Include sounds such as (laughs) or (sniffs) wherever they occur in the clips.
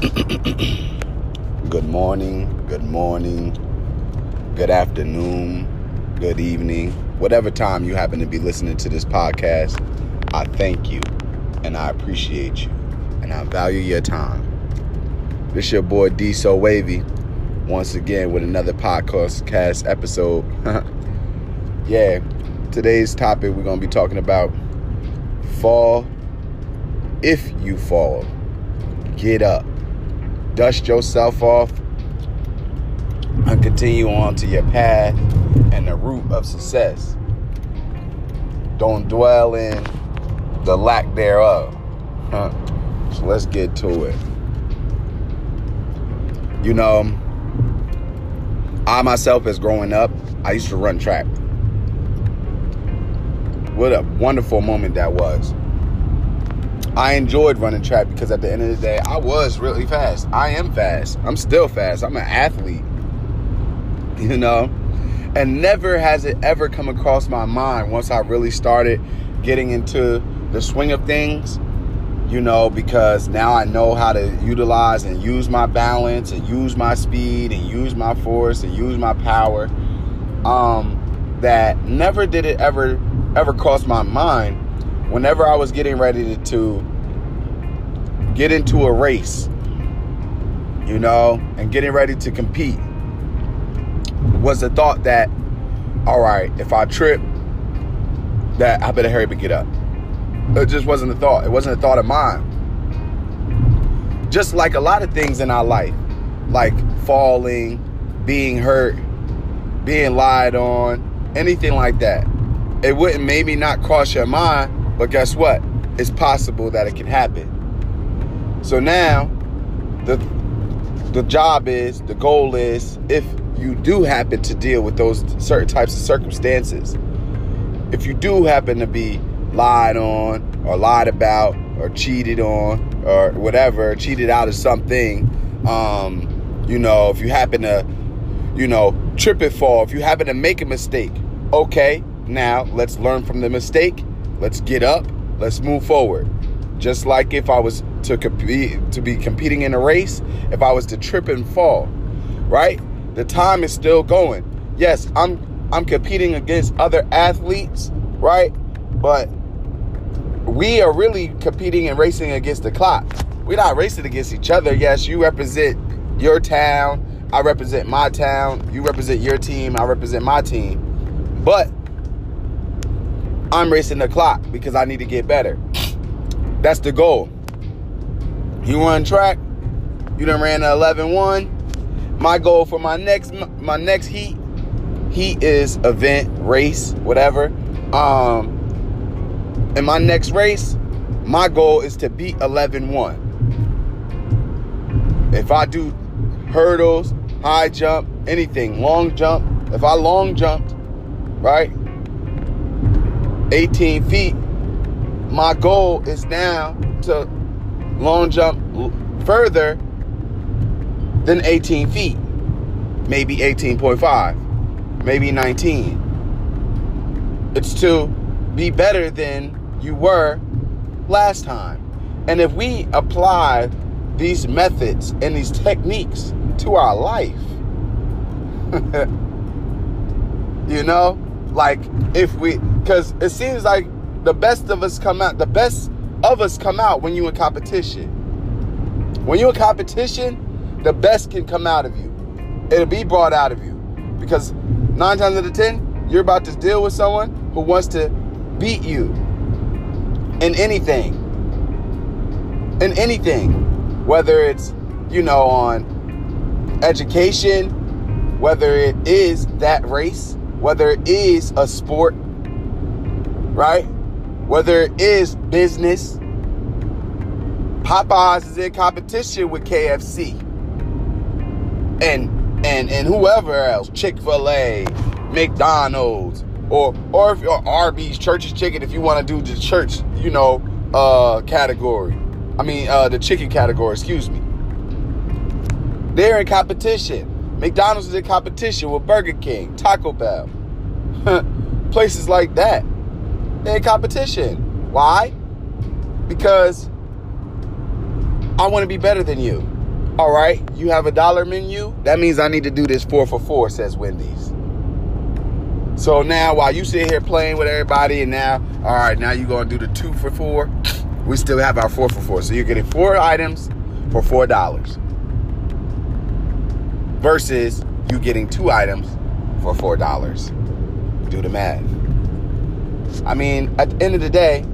good morning, good morning, good afternoon, good evening, whatever time you happen to be listening to this podcast. I thank you and I appreciate you and I value your time. This your boy Diesel Wavy once again with another podcast cast episode. (laughs) yeah, today's topic we're gonna be talking about fall. If you fall, get up dust yourself off and continue on to your path and the root of success. Don't dwell in the lack thereof. Huh. So let's get to it. You know, I myself, as growing up, I used to run track. What a wonderful moment that was. I enjoyed running track because at the end of the day, I was really fast. I am fast. I'm still fast. I'm an athlete. (laughs) You know? And never has it ever come across my mind once I really started getting into the swing of things, you know, because now I know how to utilize and use my balance and use my speed and use my force and use my power. Um, that never did it ever ever cross my mind whenever I was getting ready to, to get into a race, you know, and getting ready to compete, was the thought that, all right, if I trip, that I better hurry up and get up. It just wasn't a thought. It wasn't a thought of mine. Just like a lot of things in our life, like falling, being hurt, being lied on, anything like that. It wouldn't maybe not cross your mind, but guess what? It's possible that it can happen. So now, the the job is, the goal is, if you do happen to deal with those certain types of circumstances, if you do happen to be lied on or lied about or cheated on or whatever, cheated out of something, um, you know, if you happen to, you know, trip and fall, if you happen to make a mistake, okay, now let's learn from the mistake Let's get up. Let's move forward. Just like if I was to compete to be competing in a race, if I was to trip and fall, right? The time is still going. Yes, I'm I'm competing against other athletes, right? But we are really competing and racing against the clock. We're not racing against each other. Yes, you represent your town, I represent my town, you represent your team, I represent my team. But I'm racing the clock because I need to get better. That's the goal. You run track, you done ran a 11-1. My goal for my next my next heat, heat is event, race, whatever. Um in my next race, my goal is to beat 11-1. If I do hurdles, high jump, anything, long jump, if I long jumped, right? 18 feet. My goal is now to long jump further than 18 feet. Maybe 18.5, maybe 19. It's to be better than you were last time. And if we apply these methods and these techniques to our life, (laughs) you know, like if we because it seems like the best of us come out the best of us come out when you're in competition when you're in competition the best can come out of you it'll be brought out of you because nine times out of ten you're about to deal with someone who wants to beat you in anything in anything whether it's you know on education whether it is that race whether it is a sport, right? Whether it is business. Popeyes is in competition with KFC. And and and whoever else, Chick-fil-A, McDonald's, or or if you're Arby's, Church's Chicken, if you want to do the church, you know, uh category. I mean uh the chicken category, excuse me. They're in competition. McDonald's is in competition with Burger King, Taco Bell, (laughs) places like that. They're in competition. Why? Because I want to be better than you. All right, you have a dollar menu. That means I need to do this four for four, says Wendy's. So now, while you sit here playing with everybody, and now, all right, now you're gonna do the two for four. (sniffs) We still have our four for four. So you're getting four items for four dollars versus you getting two items for four dollars. Do the math. I mean, at the end of the day,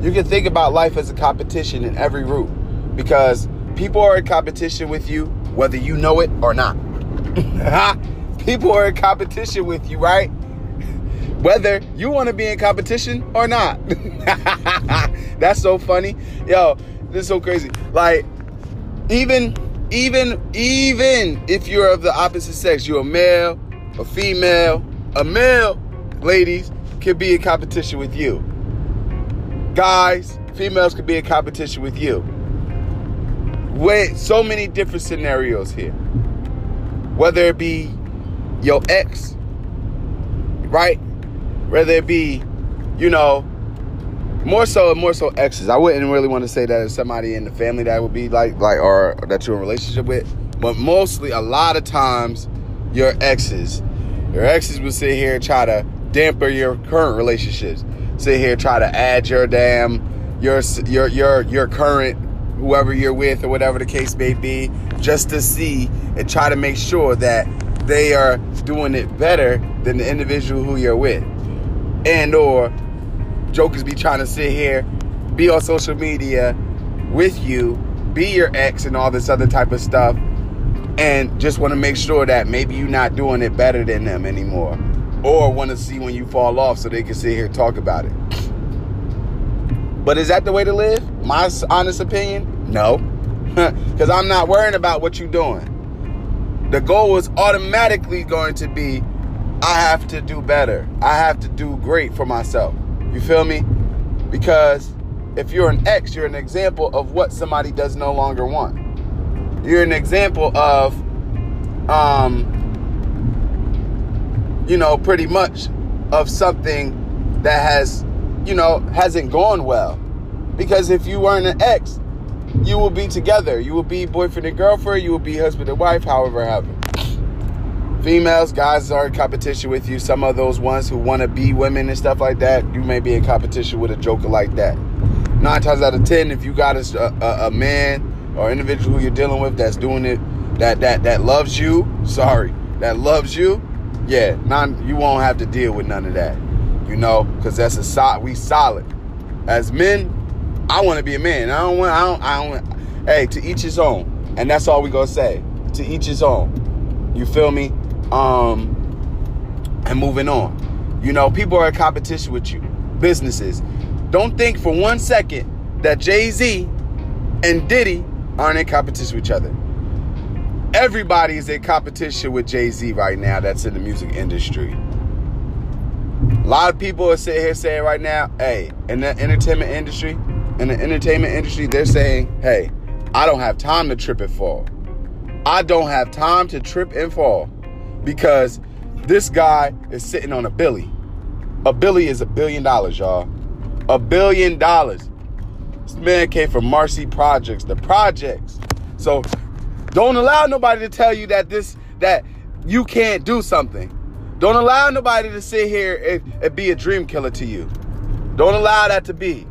you can think about life as a competition in every route because people are in competition with you whether you know it or not. (laughs) people are in competition with you, right? Whether you want to be in competition or not. (laughs) That's so funny. Yo, this is so crazy. Like, even, even, even if you're of the opposite sex, you're a male, a female, a male, ladies, can be in competition with you. Guys, females can be in competition with you. Wait, so many different scenarios here. Whether it be your ex, right? Whether it be, you know, more so more so exes. I wouldn't really want to say that as somebody in the family that would be like like or that you're in a relationship with. But mostly a lot of times your exes. Your exes will sit here and try to damper your current relationships. Sit here try to add your damn your your your your current whoever you're with or whatever the case may be, just to see and try to make sure that they are doing it better than the individual who you're with. And or jokers be trying to sit here, be on social media with you, be your ex and all this other type of stuff, and just want to make sure that maybe you're not doing it better than them anymore. Or want to see when you fall off so they can sit here talk about it. But is that the way to live? My honest opinion, no. (laughs) Because I'm not worrying about what you're doing. The goal is automatically going to be I have to do better. I have to do great for myself. You feel me? Because if you're an ex, you're an example of what somebody does no longer want. You're an example of, um, you know, pretty much of something that has you know, hasn't gone well. Because if you weren't an ex, you will be together. You will be boyfriend and girlfriend. You will be husband and wife, however, however. Females, guys are in competition with you. Some of those ones who want to be women and stuff like that, you may be in competition with a joker like that. Nine times out of ten, if you got a, a, a man or individual who you're dealing with that's doing it, that that that loves you, sorry, that loves you, yeah, none, you won't have to deal with none of that you know, because that's a solid. We solid as men. I want to be a man. I don't want. I don't. I don't. Hey, to each his own, and that's all we gonna say. To each his own. You feel me? Um, and moving on. You know, people are in competition with you. Businesses. Don't think for one second that Jay Z and Diddy aren't in competition with each other. Everybody is in competition with Jay Z right now. That's in the music industry. A lot of people are sitting here saying right now, hey, in the entertainment industry, in the entertainment industry, they're saying, hey, I don't have time to trip and fall. I don't have time to trip and fall because this guy is sitting on a billy. A billy is a billion dollars, y'all. A billion dollars. This man came from Marcy Projects, the projects. So don't allow nobody to tell you that this that you can't do something. Don't allow nobody to sit here and, and be a dream killer to you. Don't allow that to be.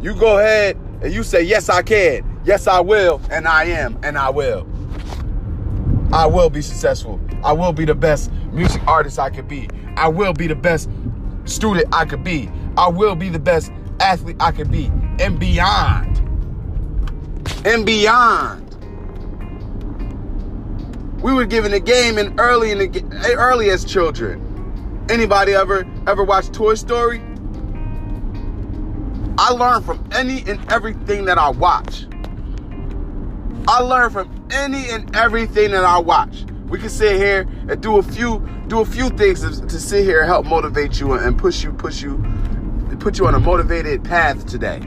You go ahead and you say, Yes, I can. Yes, I will. And I am. And I will. I will be successful. I will be the best music artist I could be. I will be the best student I could be. I will be the best athlete I could be. And beyond. And beyond. We were given a game in early in the early as children. Anybody ever ever watch Toy Story? I learn from any and everything that I watch. I learn from any and everything that I watch. We can sit here and do a few do a few things to, to sit here and help motivate you and push you push you put you on a motivated path today.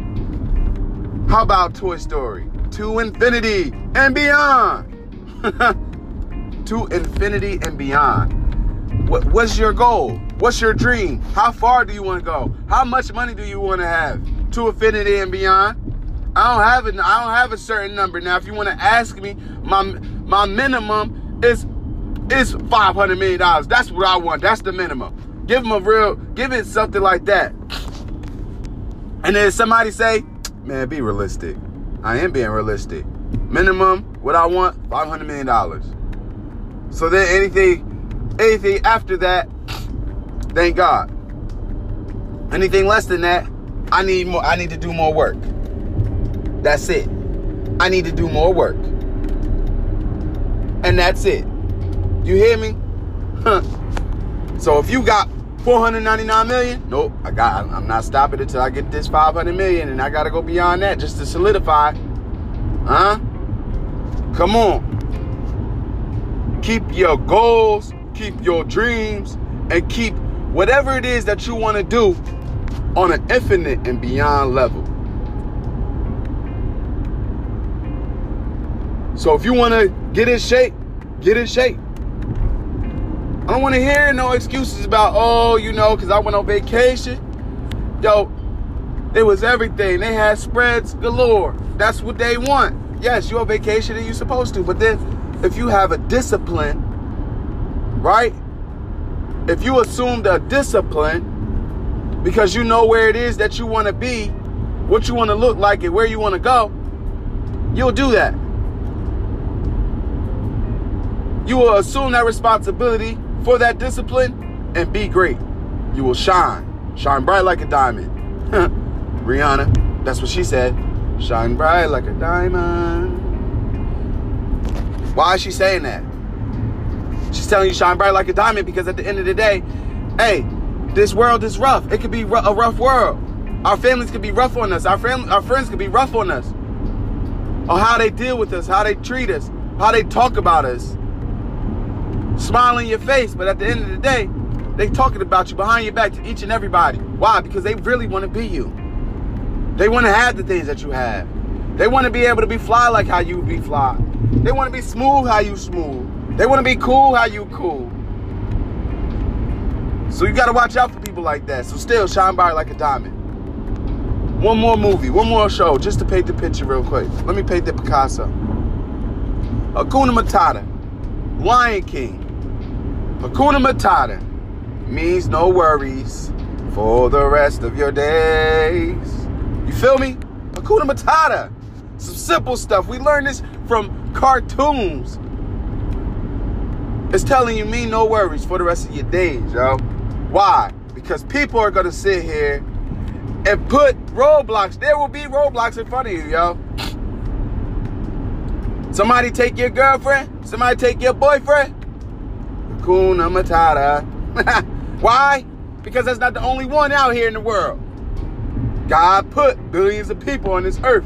How about Toy Story? To infinity and beyond. (laughs) to infinity and beyond. What, what's your goal? What's your dream? How far do you want to go? How much money do you want to have? To infinity and beyond? I don't have it. I don't have a certain number. Now, if you want to ask me, my my minimum is is five hundred million dollars. That's what I want. That's the minimum. Give them a real. Give it something like that. And then somebody say, "Man, be realistic." I am being realistic. Minimum, what I want, five hundred million dollars. So then anything, anything after that, thank God. Anything less than that, I need more. I need to do more work. That's it. I need to do more work. And that's it. You hear me? Huh. so if you got 499 million, nope, I got I'm not stopping until I get this 500 million and I got to go beyond that just to solidify. Huh? Come on. Keep your goals, keep your dreams and keep whatever it is that you want to do on an infinite and beyond level. So if you want to get in shape, get in shape. I don't want to hear no excuses about, oh, you know, because I went on vacation. Yo, it was everything. They had spreads galore. That's what they want. Yes, you're on vacation and you're supposed to. But then if you have a discipline, right? If you assumed a discipline because you know where it is that you want to be, what you want to look like, and where you want to go, you'll do that. You will assume that responsibility for that discipline and be great. You will shine. Shine bright like a diamond. (laughs) Rihanna, that's what she said. Shine bright like a diamond. Why is she saying that? She's telling you shine bright like a diamond because at the end of the day, hey, this world is rough. It could be a rough world. Our families could be rough on us. Our family, our friends could be rough on us. On how they deal with us, how they treat us, how they talk about us smile in your face, but at the end of the day, they talking about you behind your back to each and everybody. Why? Because they really want to be you. They want to have the things that you have. They want to be able to be fly like how you be fly. They want to be smooth how you smooth. They want to be cool how you cool. So you got to watch out for people like that. So still shine bright like a diamond. One more movie, one more show, just to paint the picture real quick. Let me paint the Picasso. Hakuna Matata, Lion King. Hakuna Matata means no worries for the rest of your days. You feel me? Hakuna Matata. Some simple stuff. We learned this from cartoons. It's telling you me no worries for the rest of your days, yo. Why? Because people are gonna sit here and put roadblocks. There will be roadblocks in front of you, yo. Somebody take your girlfriend, somebody take your boyfriend, Hakuna Matata. (laughs) Why? Because that's not the only one out here in the world. God put billions of people on this earth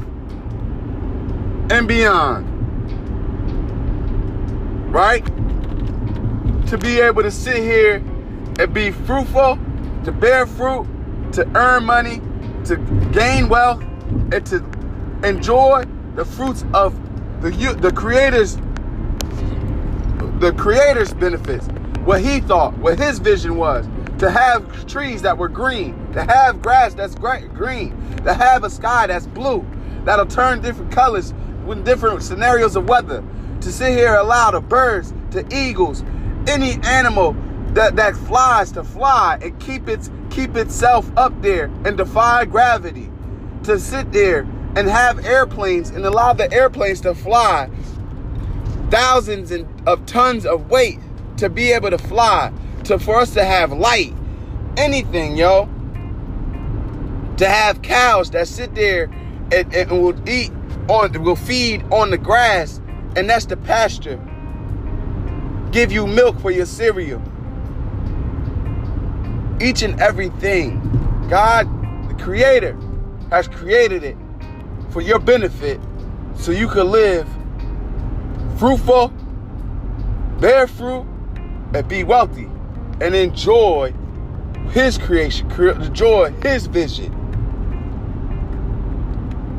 and beyond. Right? To be able to sit here and be fruitful, to bear fruit, to earn money, to gain wealth, and to enjoy the fruits of the the creator's the creator's benefits, what he thought, what his vision was. To have trees that were green, to have grass that's green, to have a sky that's blue, that'll turn different colors with different scenarios of weather. To sit here allow the birds, to eagles, any animal that, that flies to fly and keep its keep itself up there and defy gravity. To sit there and have airplanes and allow the airplanes to fly thousands and of tons of weight to be able to fly, to for us to have light, anything, yo. To have cows that sit there and, and will eat on, will feed on the grass, and that's the pasture. Give you milk for your cereal. Each and everything, God, the Creator, has created it for your benefit, so you can live fruitful, bear fruit, and be wealthy and enjoy his creation, enjoy his vision.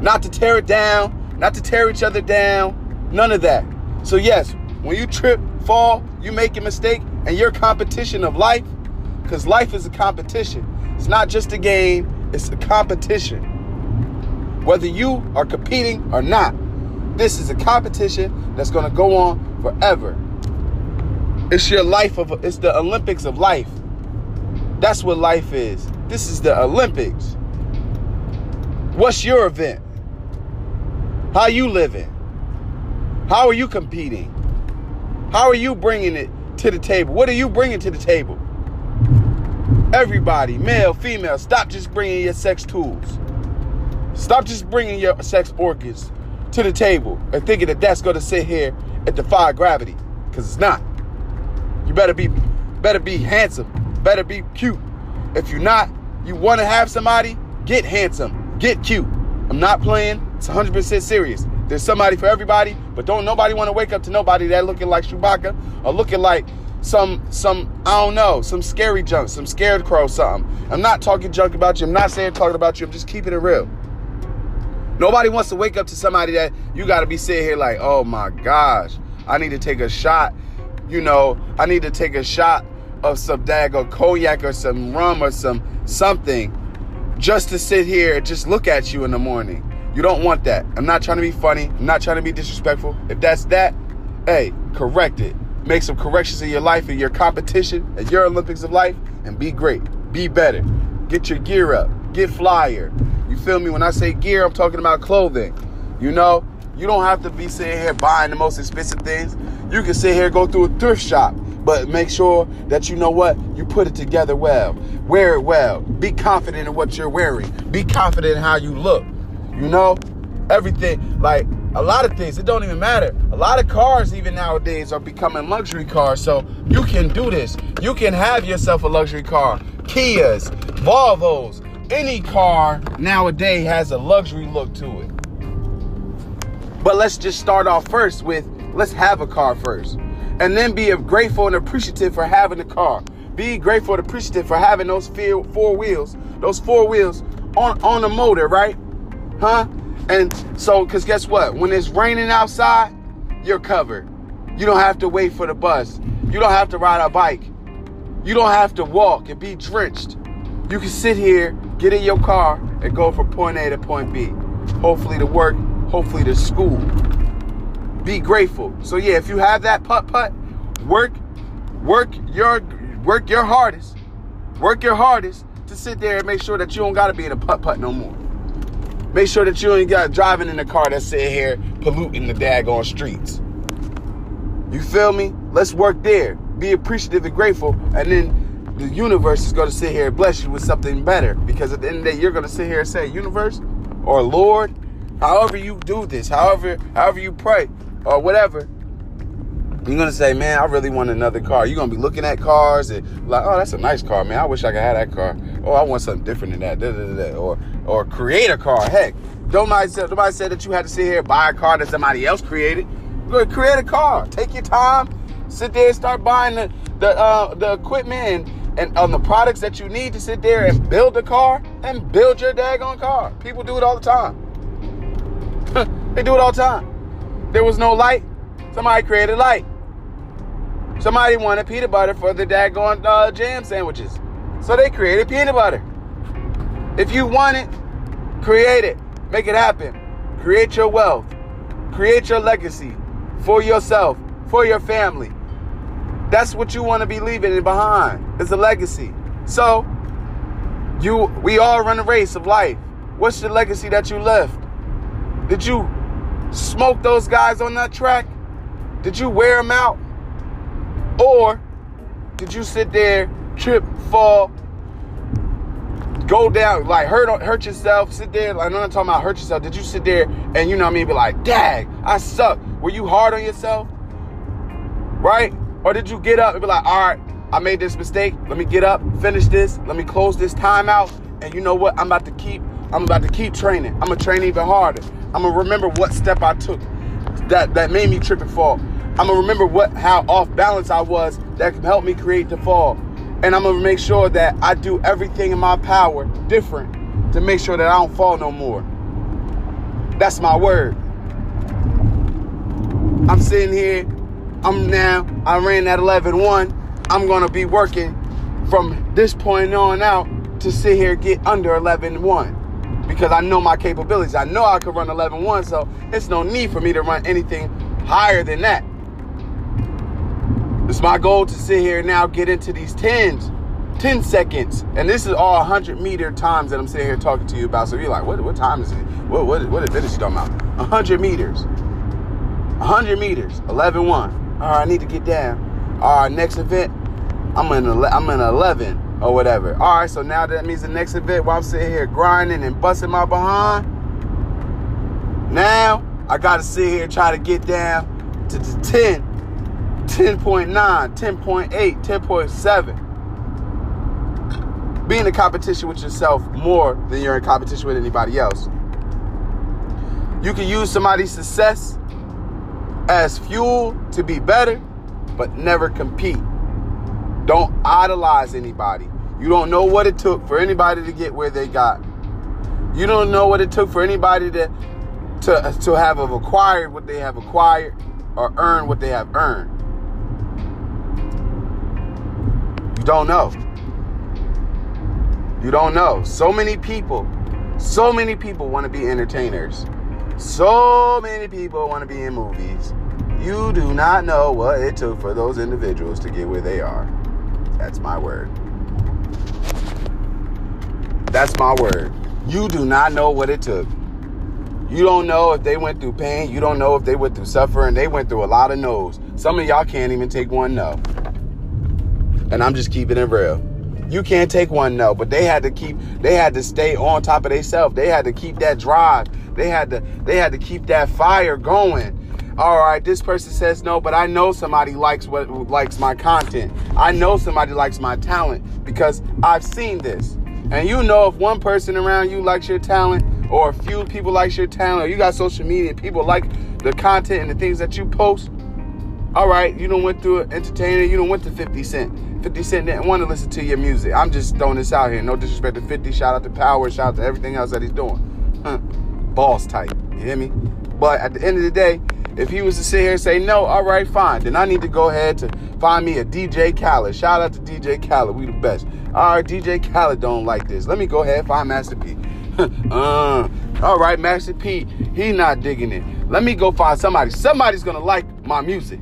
Not to tear it down, not to tear each other down, none of that. So, yes, when you trip, fall, you make a mistake, and your competition of life, because life is a competition. It's not just a game, it's a competition. Whether you are competing or not, this is a competition that's going to go on forever. It's your life of it's the Olympics of life. That's what life is. This is the Olympics. What's your event? How you living? How are you competing? How are you bringing it to the table? What are you bringing to the table? Everybody, male, female, stop just bringing your sex tools. Stop just bringing your sex organs to the table and thinking that that's going to sit here and defy gravity because it's not. You better be better be handsome, better be cute. If you're not, you want to have somebody, get handsome, get cute. I'm not playing. It's 100% serious. There's somebody for everybody, but don't nobody want to wake up to nobody that looking like Chewbacca or looking like some some I don't know, some scary junk, some scared crow, something. I'm not talking junk about you. I'm not saying talking about you. I'm just keeping it real. Nobody wants to wake up to somebody that you got to be sitting here like, oh my gosh, I need to take a shot. You know, I need to take a shot of some dago cognac or some rum or some something just to sit here and just look at you in the morning. You don't want that. I'm not trying to be funny. I'm not trying to be disrespectful. If that's that, hey, correct it. Make some corrections in your life in your competition and your Olympics of life and be great. Be better. Get your gear up. Get flyer. You feel me? When I say gear, I'm talking about clothing. You know, you don't have to be sitting here buying the most expensive things. You can sit here, go through a thrift shop, but make sure that you know what? You put it together well. Wear it well. Be confident in what you're wearing. Be confident in how you look. You know, everything like a lot of things. It don't even matter. A lot of cars even nowadays are becoming luxury cars. So you can do this. You can have yourself a luxury car. Kias, Volvos, any car nowadays has a luxury look to it. But let's just start off first with let's have a car first. And then be grateful and appreciative for having a car. Be grateful and appreciative for having those four wheels, those four wheels on, on the motor, right? Huh? And so, because guess what? When it's raining outside, you're covered. You don't have to wait for the bus. You don't have to ride a bike. You don't have to walk and be drenched. You can sit here, get in your car, and go from point A to point B. Hopefully to work, hopefully to school. Be grateful. So yeah, if you have that putt putt, work, work your work your hardest. Work your hardest to sit there and make sure that you don't gotta be in a putt putt no more. Make sure that you ain't got driving in a car that's sitting here polluting the daggone streets. You feel me? Let's work there. Be appreciative and grateful, and then the universe is going to sit here and bless you with something better. Because at the end of the day, you're going to sit here and say, "Universe," or "Lord," however you do this, however however you pray, or whatever. You're gonna say, man, I really want another car. You're gonna be looking at cars and like, oh, that's a nice car, man. I wish I could have that car. Oh, I want something different than that. Da, da, da, or or create a car. Heck, nobody said nobody said that you had to sit here and buy a car that somebody else created. Go create a car. Take your time. Sit there and start buying the the uh, the equipment and, and on the products that you need to sit there and build a car and build your daggone car. People do it all the time. (laughs) they do it all the time. There was no light. Somebody created light. Somebody wanted peanut butter for the daggone uh, jam sandwiches. So they created peanut butter. If you want it, create it. Make it happen. Create your wealth. Create your legacy for yourself, for your family. That's what you want to be leaving it behind. It's a legacy. So, you we all run a race of life. What's the legacy that you left? Did you smoke those guys on that track? Did you wear them out? Or did you sit there, trip, fall, go down, like hurt hurt yourself, sit there. Like, I'm talking about hurt yourself. Did you sit there and you know what I mean? Be like, dag, I suck. Were you hard on yourself? Right? Or did you get up and be like, all right, I made this mistake. Let me get up, finish this. Let me close this timeout. And you know what? I'm about to keep. I'm about to keep training. I'm gonna train even harder. I'm gonna remember what step I took that that made me trip and fall. I'm gonna remember what how off balance I was that can help me create the fall. And I'm gonna make sure that I do everything in my power different to make sure that I don't fall no more. That's my word. I'm sitting here. I'm now, I ran at 11 1. I'm gonna be working from this point on out to sit here get under 11 1 because I know my capabilities. I know I could run 11 1, so it's no need for me to run anything higher than that. It's my goal to sit here now, get into these 10s, 10 seconds. And this is all 100 meter times that I'm sitting here talking to you about. So you're like, what, what time is it? What, what, what event is she talking about? 100 meters. 100 meters, 11 1. All right, I need to get down. All right, next event, I'm in, I'm in 11 or whatever. All right, so now that means the next event while I'm sitting here grinding and busting my behind, now I got to sit here try to get down to the 10 10.9, 10.8, 10.7. Being in competition with yourself more than you're in competition with anybody else. You can use somebody's success as fuel to be better, but never compete. Don't idolize anybody. You don't know what it took for anybody to get where they got. You don't know what it took for anybody to to, to have acquired what they have acquired or earn what they have earned. You don't know. You don't know. So many people, so many people want to be entertainers. So many people want to be in movies. You do not know what it took for those individuals to get where they are. That's my word. That's my word. You do not know what it took. You don't know if they went through pain. You don't know if they went through suffering. They went through a lot of no's. Some of y'all can't even take one no. And I'm just keeping it real. You can't take one no, but they had to keep they had to stay on top of themselves. They had to keep that drive. They had to they had to keep that fire going. All right, this person says no, but I know somebody likes what likes my content. I know somebody likes my talent because I've seen this. And you know if one person around you likes your talent or a few people likes your talent or you got social media people like the content and the things that you post, all right, you don't went through an entertainer, you don't went to 50 Cent. 50 Cent didn't want to listen to your music. I'm just throwing this out here. No disrespect to 50. Shout out to Power. Shout out to everything else that he's doing. Huh. Boss type. You hear me? But at the end of the day, if he was to sit here and say no, all right, fine, then I need to go ahead to find me a DJ Khaled. Shout out to DJ Khaled. We the best. All right, DJ Khaled don't like this. Let me go ahead and find Master P. (laughs) uh, all right, Master P. He not digging it. Let me go find somebody. Somebody's gonna like my music.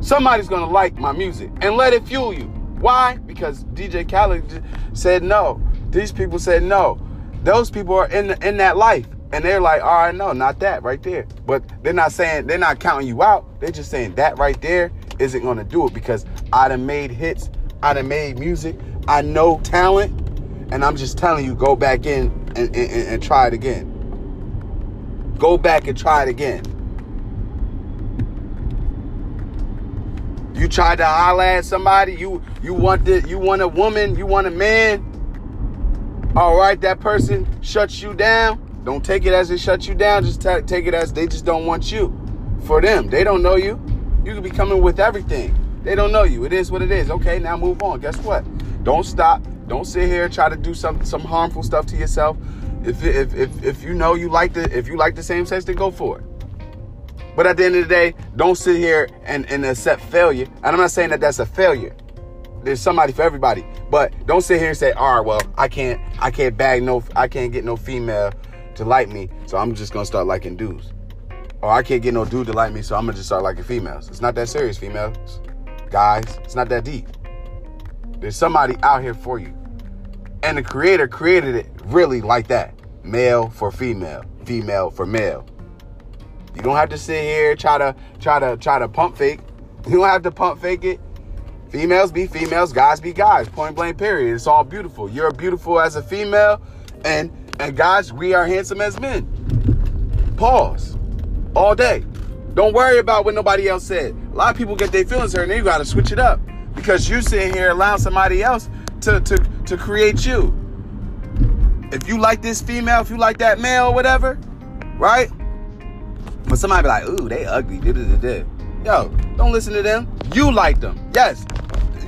Somebody's gonna like my music and let it fuel you. Why? Because DJ Khaled said no. These people said no. Those people are in the, in that life, and they're like, all right, no, not that right there. But they're not saying they're not counting you out. They're just saying that right there isn't gonna do it because I done made hits, I done made music, I know talent, and I'm just telling you, go back in and, and, and try it again. Go back and try it again. You tried to holler at somebody. You you want the, you want a woman. You want a man. All right, that person shuts you down. Don't take it as it shuts you down. Just t- take it as they just don't want you. For them, they don't know you. You could be coming with everything. They don't know you. It is what it is. Okay, now move on. Guess what? Don't stop. Don't sit here try to do some some harmful stuff to yourself. If if if, if you know you like the if you like the same sex, then go for it. But at the end of the day, don't sit here and, and accept failure. And I'm not saying that that's a failure. There's somebody for everybody. But don't sit here and say, all right, well, I can't, I can't bag no, I can't get no female to like me, so I'm just gonna start liking dudes. Or I can't get no dude to like me, so I'm gonna just start liking females. It's not that serious, females. Guys, it's not that deep. There's somebody out here for you. And the creator created it really like that. Male for female, female for male. You don't have to sit here try to try to try to pump fake. (laughs) You don't have to pump fake it. Females be females, guys be guys. Point blank period. It's all beautiful. You're beautiful as a female, and and guys, we are handsome as men. Pause. All day. Don't worry about what nobody else said. A lot of people get their feelings hurt and you gotta switch it up. Because you sitting here allowing somebody else to, to, to create you. If you like this female, if you like that male whatever, right? But somebody be like, ooh, they ugly. Da-da-da-da. Yo, don't listen to them. You like them. Yes.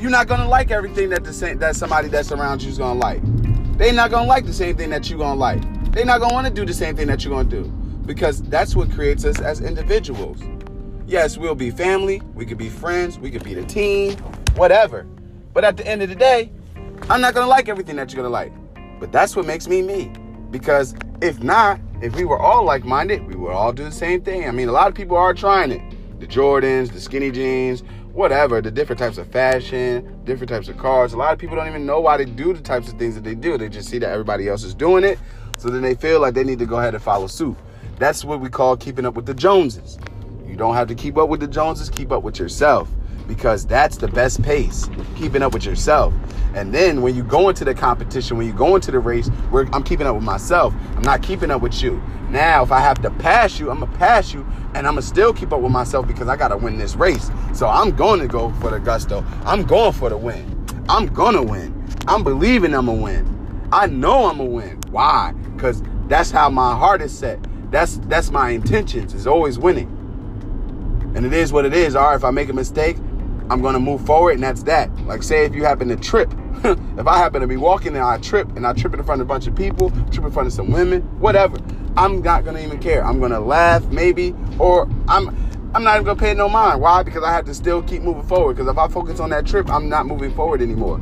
You're not gonna like everything that the same that somebody that's around you is gonna like. They not gonna like the same thing that you're gonna like. They're not gonna want to do the same thing that you're gonna do. Because that's what creates us as individuals. Yes, we'll be family, we could be friends, we could be the team, whatever. But at the end of the day, I'm not gonna like everything that you're gonna like. But that's what makes me me. Because if not, if we were all like minded, we would all do the same thing. I mean, a lot of people are trying it the Jordans, the skinny jeans, whatever, the different types of fashion, different types of cars. A lot of people don't even know why they do the types of things that they do. They just see that everybody else is doing it. So then they feel like they need to go ahead and follow suit. That's what we call keeping up with the Joneses. You don't have to keep up with the Joneses, keep up with yourself because that's the best pace, keeping up with yourself. And then when you go into the competition, when you go into the race, where I'm keeping up with myself, I'm not keeping up with you. Now, if I have to pass you, I'm gonna pass you, and I'm gonna still keep up with myself because I gotta win this race. So I'm going to go for the gusto. I'm going for the win. I'm gonna win. I'm believing I'm gonna win. I know I'm gonna win. Why? Because that's how my heart is set. That's that's my intentions. Is always winning. And it is what it is. All right, if I make a mistake, I'm gonna move forward, and that's that. Like, say if you happen to trip, (laughs) if I happen to be walking and I trip, and I trip in front of a bunch of people, trip in front of some women, whatever, I'm not gonna even care. I'm gonna laugh, maybe, or I'm. I'm not even gonna pay no mind. Why? Because I have to still keep moving forward. Because if I focus on that trip, I'm not moving forward anymore.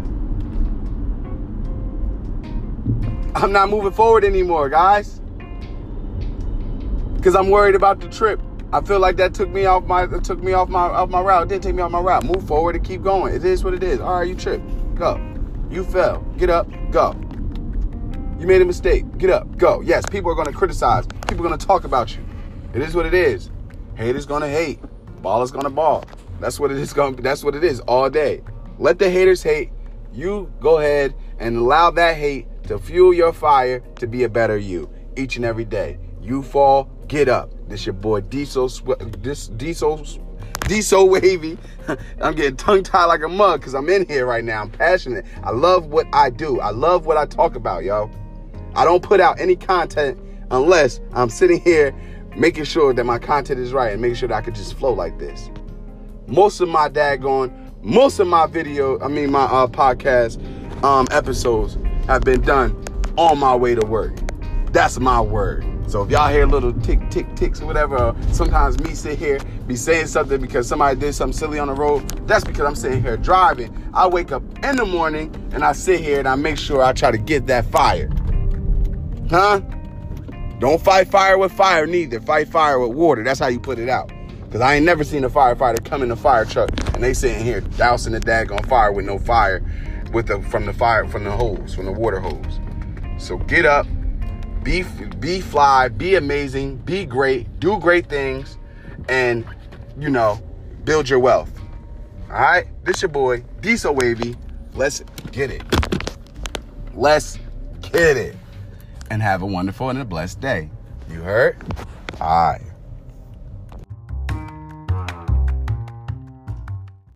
I'm not moving forward anymore, guys. Because I'm worried about the trip. I feel like that took me off my took me off my off my route. It didn't take me off my route. Move forward and keep going. It is what it is. All right, you tripped. Go. You fell. Get up. Go. You made a mistake. Get up. Go. Yes, people are going to criticize. People are going to talk about you. It is what it is. Haters going to hate. Ball is going to ball. That's what it is going. That's what it is all day. Let the haters hate. You go ahead and allow that hate to fuel your fire to be a better you each and every day. You fall, get up. This your boy Diesel, this Diesel, Diesel Wavy. (laughs) I'm getting tongue tied like a mug because I'm in here right now. I'm passionate. I love what I do. I love what I talk about, y'all. I don't put out any content unless I'm sitting here making sure that my content is right and making sure that I can just flow like this. Most of my daggone, most of my video, I mean my uh, podcast um, episodes have been done on my way to work. That's my word. So if y'all hear little tick, tick, ticks or whatever, sometimes me sit here, be saying something because somebody did something silly on the road, that's because I'm sitting here driving. I wake up in the morning and I sit here and I make sure I try to get that fire. Huh? Don't fight fire with fire neither. Fight fire with water. That's how you put it out. Because I ain't never seen a firefighter come in a fire truck and they sitting here dousing the on fire with no fire with the from the fire from the hose, from the water hose. So get up, be be fly, be amazing, be great, do great things, and you know, build your wealth. All right, this your boy Diesel Wavy. Let's get it. Let's get it, and have a wonderful and a blessed day. You heard? All right.